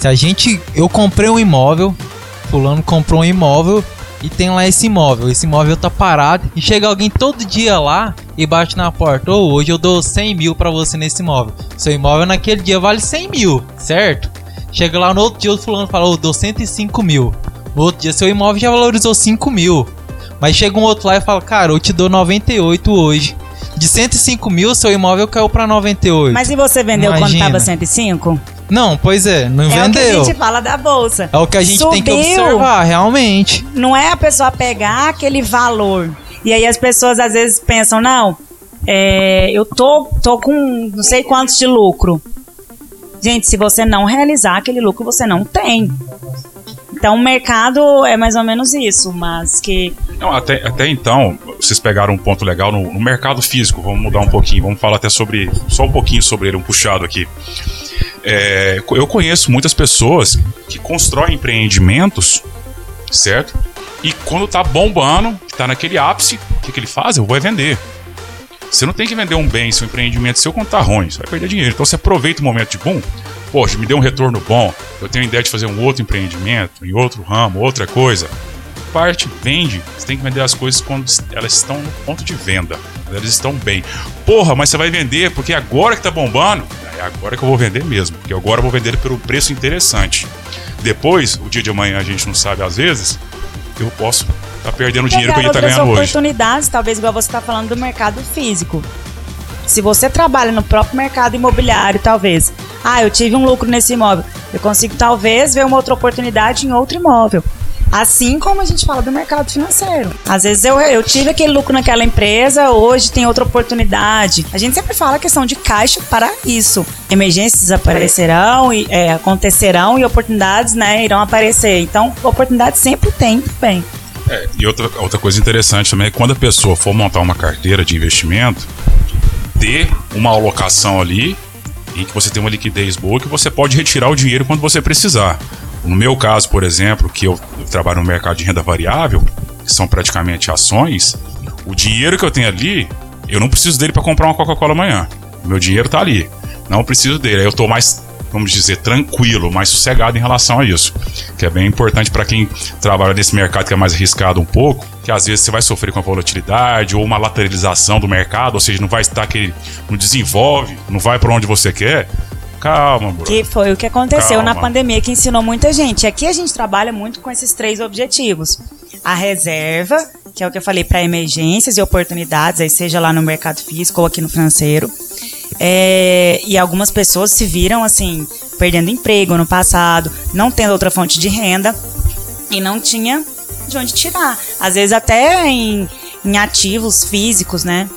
Se a gente. Eu comprei um imóvel, fulano comprou um imóvel e tem lá esse imóvel. Esse imóvel tá parado e chega alguém todo dia lá e bate na porta. Ô, oh, hoje eu dou 100 mil pra você nesse imóvel. Seu imóvel naquele dia vale 100 mil, certo? Chega lá no outro dia o fulano fala, ô, oh, dou 105 mil. No outro dia seu imóvel já valorizou 5 mil. Mas chega um outro lá e fala, cara, eu te dou 98 hoje. De 105 mil, seu imóvel caiu pra 98. Mas e você vendeu Imagina. quando tava 105? Não, pois é, não é vendeu. É o que a gente fala da bolsa. É o que a gente Subiu, tem que observar, realmente. Não é a pessoa pegar aquele valor. E aí as pessoas às vezes pensam, não, é, eu tô, tô com não sei quantos de lucro. Gente, se você não realizar aquele lucro, você não tem. Então o mercado é mais ou menos isso, mas que. Não, até, até então, vocês pegaram um ponto legal no, no, mercado físico, vamos mudar um pouquinho, vamos falar até sobre. Só um pouquinho sobre ele, um puxado aqui. É, eu conheço muitas pessoas que constroem empreendimentos, certo? E quando tá bombando, tá naquele ápice, o que, que ele faz? Eu vou vender. Você não tem que vender um bem, seu empreendimento seu tá ruim, você vai perder dinheiro. Então você aproveita o momento de boom, poxa, me deu um retorno bom, eu tenho ideia de fazer um outro empreendimento, em outro ramo, outra coisa. Parte, vende. Você tem que vender as coisas quando elas estão no ponto de venda. Elas estão bem. Porra, mas você vai vender porque agora que tá bombando, é agora que eu vou vender mesmo. Porque agora eu vou vender pelo preço interessante. Depois, o dia de amanhã a gente não sabe às vezes, eu posso tá perdendo dinheiro que ia estar tá ganhando hoje. oportunidades, talvez igual você está falando do mercado físico. Se você trabalha no próprio mercado imobiliário, talvez, ah, eu tive um lucro nesse imóvel, eu consigo talvez ver uma outra oportunidade em outro imóvel. Assim como a gente fala do mercado financeiro. Às vezes eu, eu tive aquele lucro naquela empresa, hoje tem outra oportunidade. A gente sempre fala a questão de caixa para isso. Emergências aparecerão e é, acontecerão e oportunidades né, irão aparecer. Então, oportunidade sempre tem também. É, e outra, outra coisa interessante também é que quando a pessoa for montar uma carteira de investimento, ter uma alocação ali em que você tem uma liquidez boa que você pode retirar o dinheiro quando você precisar. No meu caso, por exemplo, que eu, trabalho no mercado de renda variável, que são praticamente ações, o dinheiro que eu tenho ali, eu não preciso dele para comprar uma Coca-Cola amanhã. O meu dinheiro tá ali. Não preciso dele. Aí eu tô mais vamos dizer, tranquilo, mais sossegado em relação a isso. Que é bem importante para quem trabalha nesse mercado que é mais arriscado um pouco, que às vezes você vai sofrer com a volatilidade ou uma lateralização do mercado, ou seja, não vai estar que não desenvolve, não vai para onde você quer. Calma, bro. Que foi o que aconteceu Calma. na pandemia que ensinou muita gente. Aqui a gente trabalha muito com esses três objetivos: a reserva, que é o que eu falei para emergências e oportunidades, aí seja lá no mercado físico ou aqui no financeiro. É, e algumas pessoas se viram assim, perdendo emprego no passado, não tendo outra fonte de renda e não tinha de onde tirar. Às vezes até em, em ativos físicos, né?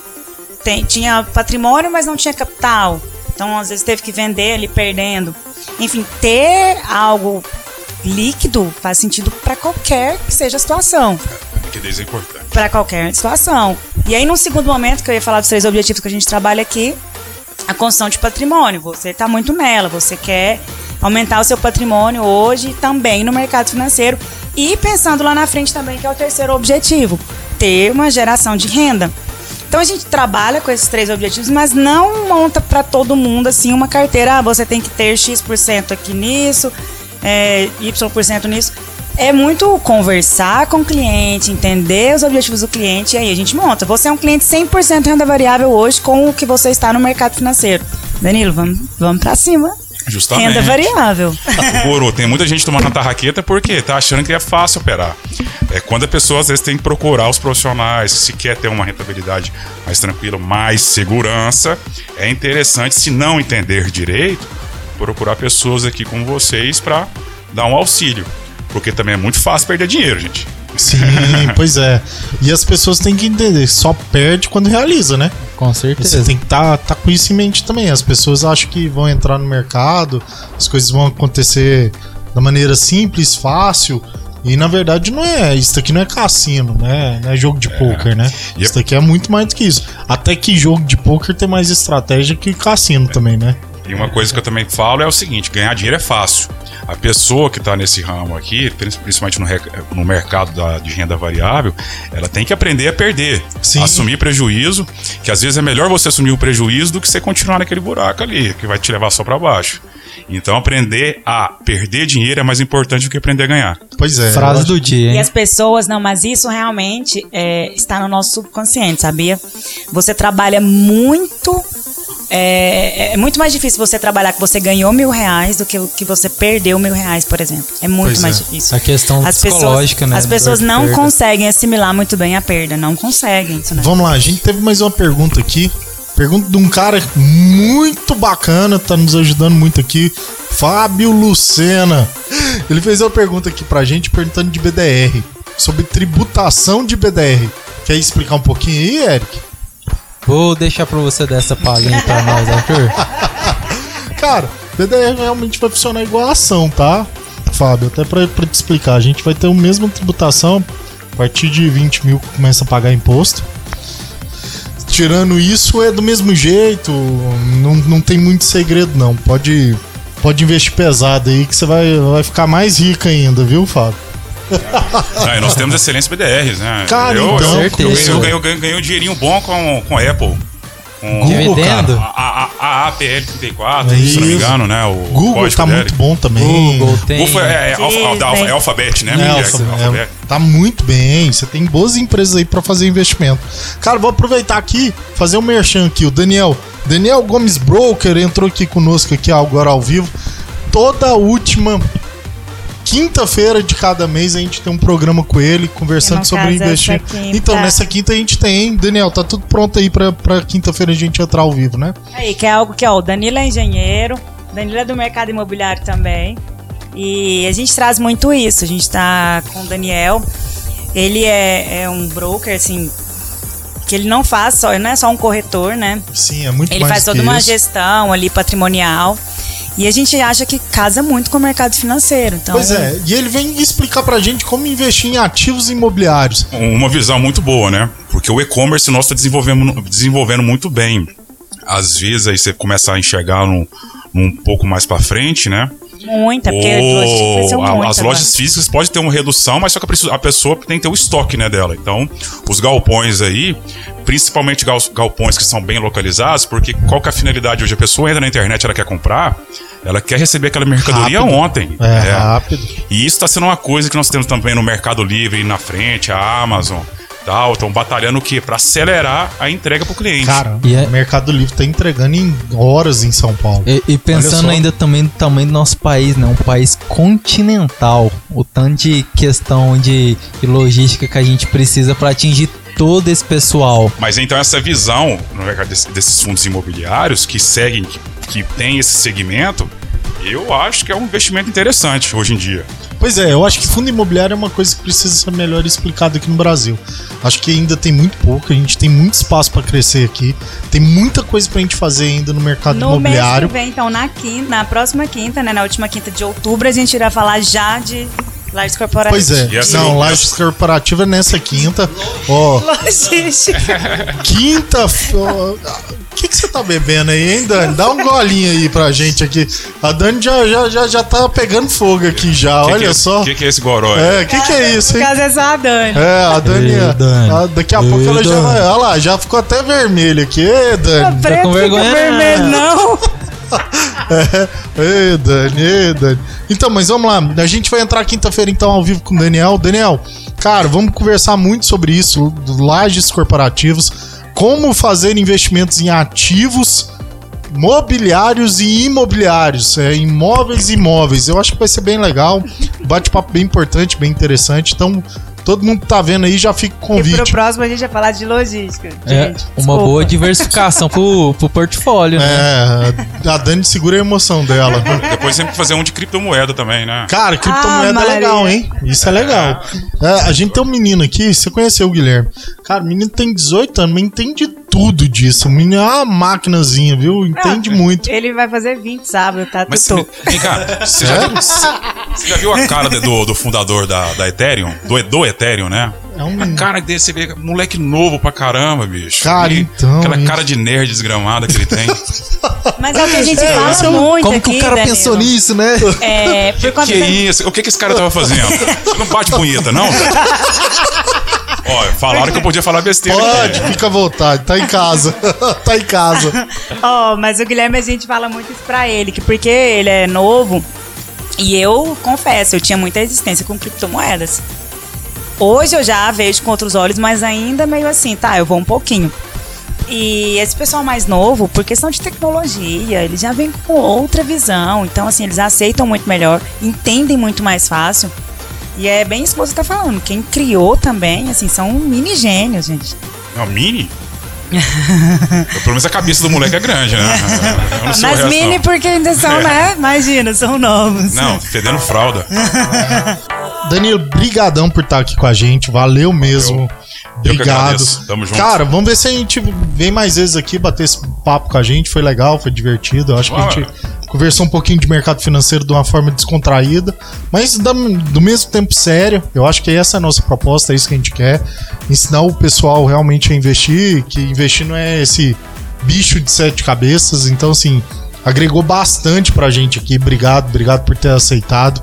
Tem, tinha patrimônio, mas não tinha capital. Então, às vezes teve que vender ali perdendo. Enfim, ter algo líquido faz sentido para qualquer que seja a situação. Liquidez é importante. Para qualquer situação. E aí, no segundo momento, que eu ia falar dos três objetivos que a gente trabalha aqui, a construção de patrimônio. Você está muito nela, você quer aumentar o seu patrimônio hoje também no mercado financeiro e pensando lá na frente também que é o terceiro objetivo, ter uma geração de renda. Então a gente trabalha com esses três objetivos, mas não monta para todo mundo assim uma carteira, ah, você tem que ter X% aqui nisso, é, Y% nisso é muito conversar com o cliente, entender os objetivos do cliente e aí a gente monta. Você é um cliente 100% renda variável hoje com o que você está no mercado financeiro. Danilo, vamos, vamos para cima. Justamente. Renda variável. Guru, tem muita gente tomando a tarraqueta porque tá achando que é fácil operar. É quando a pessoa às vezes tem que procurar os profissionais, se quer ter uma rentabilidade mais tranquila, mais segurança, é interessante, se não entender direito, procurar pessoas aqui como vocês para dar um auxílio. Porque também é muito fácil perder dinheiro, gente. Sim, pois é. E as pessoas têm que entender, só perde quando realiza, né? Com certeza. Você tem que estar tá, tá com isso em mente também. As pessoas acham que vão entrar no mercado, as coisas vão acontecer da maneira simples, fácil. E na verdade não é, isso aqui não é cassino, né? Não é jogo de poker, né? E Isso aqui é muito mais do que isso. Até que jogo de poker tem mais estratégia que cassino também, né? E uma coisa que eu também falo é o seguinte: ganhar dinheiro é fácil. A pessoa que está nesse ramo aqui, principalmente no, no mercado da- de renda variável, ela tem que aprender a perder. Sim. Assumir prejuízo, que às vezes é melhor você assumir o prejuízo do que você continuar naquele buraco ali, que vai te levar só para baixo. Então, aprender a perder dinheiro é mais importante do que aprender a ganhar. Pois é. Frase do dia, E hein? as pessoas, não, mas isso realmente é, está no nosso subconsciente, sabia? Você trabalha muito. É, é muito mais difícil você trabalhar que você ganhou mil reais do que o que você perdeu mil reais, por exemplo. É muito Pois mais é. difícil. A questão As psicológica, pessoas, né? As pessoas não perda. conseguem assimilar muito bem a perda, não conseguem. Isso não é- Vamos lá, a gente teve mais uma pergunta aqui. Pergunta de um cara muito bacana, tá nos ajudando muito aqui. Fábio Lucena. Ele fez uma pergunta aqui pra gente perguntando de BDR. Sobre tributação de BDR. Quer explicar um pouquinho aí, Eric? Vou deixar pra você dessa palhinha pra nós, Arthur. Cara, BDR realmente vai funcionar igual a ação, tá? Fábio, até pra, pra te explicar. A gente vai ter a mesma tributação. A partir de 20 mil começa a pagar imposto. Tirando isso, é do mesmo jeito. Não, não tem muito segredo, não. Pode, pode investir pesado aí que você vai, vai ficar mais rico ainda, viu, Fábio? Ah, nós temos excelentes BDRs, né? Cara, eu, então, eu, eu, ganhei- eu ganhei- eu um dinheirinho bom com, com a Apple. Com Google, Dividendo? cara. a, a, a APL34, É se não me engano, né? O Google tá dele. muito bom também. Google tem. Google é, é, alfa- é Alphabet, né? É, Miriam? Alfa- é, Alphabet. tá muito bem. Você tem boas empresas aí pra fazer investimento. Cara, vou aproveitar aqui, fazer um merchan aqui. O Daniel, Daniel Gomes Broker entrou aqui conosco aqui agora ao vivo. Toda última quinta-feira de cada mês a gente tem um programa com ele conversando sobre quinta- Então, nessa quinta a gente tem? Daniel, tá tudo pronto aí pra, pra quinta-feira a gente entrar ao vivo, né? Aí, que é algo que, ó, o Danilo é engenheiro, o Danilo é do mercado imobiliário também. E a gente traz muito isso. A gente tá com o Daniel. Ele é, é um broker, assim, que ele não faz só, ele não é só um corretor, né? Sim, é muito Ele faz toda uma isso. gestão ali patrimonial. E a gente acha que casa muito com o mercado financeiro. Então, Pois é, e ele vem explicar pra gente como investir em ativos imobiliários. Uma visão muito boa, né? Porque o e-commerce nosso está desenvolvendo, desenvolvendo muito bem. Às vezes aí você começa a enxergar num, num pouco mais para frente, né? Muita, porque Ou a- muito as lojas físicas podem ter uma redução, mas só que a pessoa- tem que ter o estoque né, dela. Então, os galpões aí, principalmente gal- galpões que são bem localizados, porque qual que é a finalidade hoje? A pessoa entra na internet, ela quer comprar, ela quer receber aquela mercadoria Rápido. ontem. É, rápido. E isso está sendo uma coisa que nós temos também no Mercado Livre na frente, a Amazon, tal, estão batalhando o quê? Para acelerar a entrega para o cliente. Cara, E é- o Mercado Livre tá entregando em horas em São Paulo. E, e pensando ainda também do tamanho do nosso país, né? Um país continental. O tanto de questão de, de logística que a gente precisa para atingir todo esse pessoal. Mas então essa visão no mercado desse- desses fundos imobiliários que seguem, que, que tem esse segmento, eu acho que é um investimento interessante hoje em dia. Pois é, eu acho que fundo imobiliário é uma coisa que precisa ser melhor explicada aqui no Brasil. Acho que ainda tem muito pouco, a gente tem muito espaço pra crescer aqui. Tem muita coisa pra gente fazer ainda no mercado No mês imobiliário. que vem, então, na quinta, na próxima quinta, né, na última quinta de outubro, a gente irá falar já de lajes corporativas. Pois é, essa- não, lajes corporativa é nessa quinta. Ó, Logística. quinta. O que, que você tá bebendo aí, hein, Dani? Dá um golinho aí pra gente aqui. A Dani já, já, já, já tá pegando fogo aqui já, Que que olha é, só. O que, que é esse goró? É, o que, que é isso, No hein? caso é só a Dani. É, a Dani. Ei, Dani. a- daqui a pouco Ei, ela já Dani. vai. Olha lá, já ficou até vermelho aqui. Ê, Dani. Preto com fica vergonha, vermelho, não. Ê, Dani, ê, Dani. Então, mas vamos lá. A gente vai entrar quinta-feira, então, ao vivo com o Daniel. Daniel, cara, vamos conversar muito sobre isso. Lajes corporativos. Como fazer investimentos em ativos mobiliários e imobiliários, é, imóveis e imóveis. Eu acho que vai ser bem legal, bate-papo bem importante, bem interessante. Então, todo mundo que tá vendo aí já fica com o E pro convite. próximo a gente vai falar de logística. É gente, uma boa diversificação pro, pro portfólio, né? É, a Dani segura a emoção dela. Depois tem que fazer um de criptomoeda também, né? Cara, criptomoeda Ah, é legal, hein? Isso é legal. É, a gente tem um menino aqui, você conheceu o Guilherme. Cara, o menino tem 18 anos, mas entende tudo disso. O menino é uma maquinazinha, viu? Entende muito. Ele vai fazer 20 sábado, tá? Mas Tutu. vem cá, você já, viu, você já viu a cara de- do, do fundador da, da Ethereum? Do, do Ethereum, né? É um. A cara dele, você vê, moleque novo pra caramba, bicho. Cara, E então, Aquela isso. cara de nerd desgramada que ele tem. Mas é o que a gente fala muito Como aqui, que o cara Danilo. pensou nisso, né? É, por conta que da- isso? O que, que esse cara tava fazendo? Você não bate punheta, não? Olha, falaram que eu podia falar besteira. Pode, fica à vontade. Tá em casa. tá em casa. Ó, mas o Guilherme a gente fala muito isso pra ele, que porque ele é novo e eu confesso, eu tinha muita resistência com criptomoedas. Hoje eu já vejo com outros olhos, mas ainda meio assim, tá, eu vou um pouquinho. E esse pessoal mais novo, por questão de tecnologia, eles já vêm com outra visão. Então, assim, eles aceitam muito melhor, entendem muito mais fácil. E é bem isso que você tá falando. Quem criou também, assim, são mini gênios, gente. Não, mini? Eu, pelo menos a cabeça do moleque é grande, né? Mas resto, mini não. porque ainda são, É. né? Imagina, são novos. Não, fedendo fralda. Danilo, brigadão por estar aqui com a gente. Valeu mesmo. Eu que Obrigado. agradeço. Tamo junto. Cara, vamos ver se a gente vem mais vezes aqui bater esse papo com a gente. Foi legal, foi divertido. Eu acho que a gente conversou um pouquinho de mercado financeiro de uma forma descontraída, mas da- do mesmo tempo sério. Eu acho que essa é a nossa proposta, é isso que a gente quer. Ensinar o pessoal realmente a investir, que investir não é esse bicho de sete cabeças. Então, assim, agregou bastante pra gente aqui. Obrigado, obrigado por ter aceitado.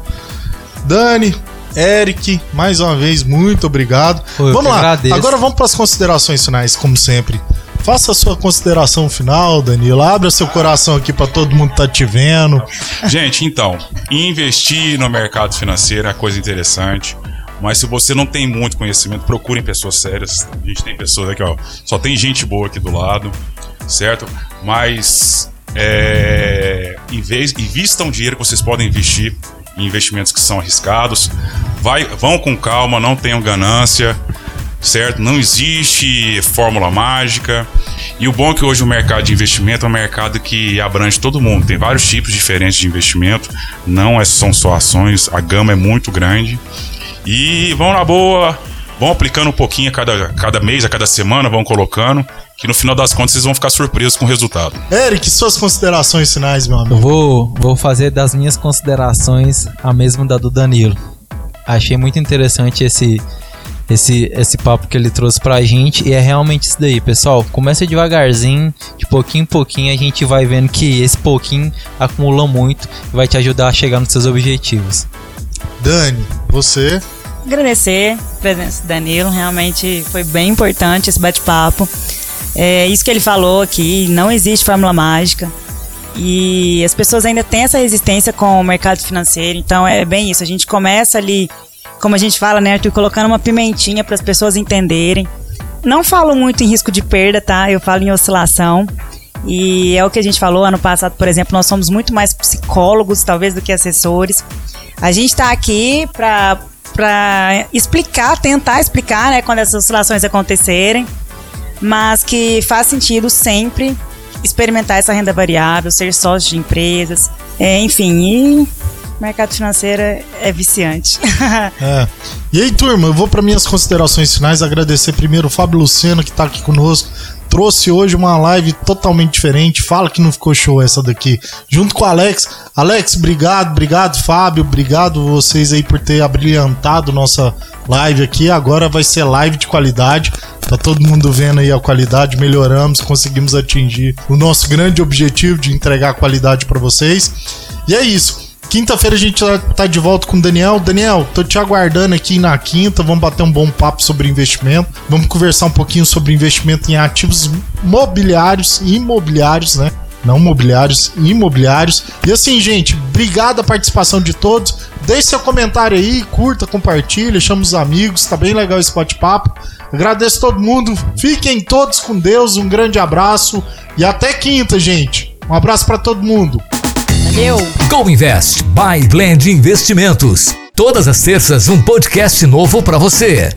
Dani, Eric, mais uma vez, muito obrigado. Pô, vamos lá, agradeço. agora vamos para as considerações finais, como sempre. Faça a sua consideração final, Danilo. Abra seu coração aqui para todo mundo tá te vendo. Gente, então, investir no mercado financeiro é coisa interessante. Mas se você não tem muito conhecimento, procurem pessoas sérias. A gente tem pessoas aqui, ó. Só tem gente boa aqui do lado, certo? Mas é, invistam dinheiro que vocês podem investir em investimentos que são arriscados. Vai, vão com calma, não tenham ganância, certo? Não existe fórmula mágica. E o bom é que hoje o mercado de investimento é um mercado que abrange todo mundo. Tem vários tipos diferentes de investimento. Não é, são só ações, a gama é muito grande. E vão na boa, vão aplicando um pouquinho a cada, cada mês, a cada semana, vão colocando. Que no final das contas vocês vão ficar surpresos com o resultado. Eric, suas considerações finais, meu Eu amigo. vou, vou fazer das minhas considerações a mesma da do Danilo. Achei muito interessante esse, esse, esse papo que ele trouxe pra gente e é realmente isso daí, pessoal. Começa devagarzinho, de pouquinho em pouquinho a gente vai vendo que esse pouquinho acumula muito e vai te ajudar a chegar nos seus objetivos. Dani, você. Agradecer a presença do Danilo, realmente foi bem importante esse bate-papo. É isso que ele falou aqui, não existe fórmula mágica. E as pessoas ainda têm essa resistência com o mercado financeiro, então é bem isso. A gente começa ali, como a gente fala, né, Arthur, colocando uma pimentinha para as pessoas entenderem. Não falo muito em risco de perda, tá? Eu falo em oscilação. E é o que a gente falou ano passado, por exemplo, nós somos muito mais psicólogos, talvez, do que assessores. A gente está aqui para para explicar, tentar explicar, né, quando essas oscilações acontecerem, mas que faz sentido sempre experimentar essa renda variável, ser sócio de empresas, é, enfim, e mercado financeiro é viciante. É. E aí, turma, eu vou para minhas considerações finais. Agradecer primeiro o Fábio Luciano, que tá aqui conosco. Trouxe hoje uma live totalmente diferente. Fala que não ficou show essa daqui. Junto com o Alex. Alex, obrigado, obrigado, Fábio. Obrigado vocês aí por ter abrilhantado nossa live aqui. Agora vai ser live de qualidade. Tá todo mundo vendo aí a qualidade, melhoramos, conseguimos atingir o nosso grande objetivo de entregar qualidade para vocês. E é isso. Quinta-feira a gente tá- tá de volta com o Daniel. Daniel, tô te aguardando aqui na quinta. Vamos bater um bom papo sobre investimento. Vamos conversar um pouquinho sobre investimento em ativos mobiliários e imobiliários, né? Não mobiliários, imobiliários. E assim, gente, obrigado a participação de todos. Deixe seu comentário aí, curta, compartilha, chama os amigos. Tá bem legal esse bate-papo. Agradeço todo mundo. Fiquem todos com Deus. Um grande abraço e até quinta, gente. Um abraço para todo mundo. Valeu! Go Invest by Blend Investimentos. Todas as terças um podcast novo para você.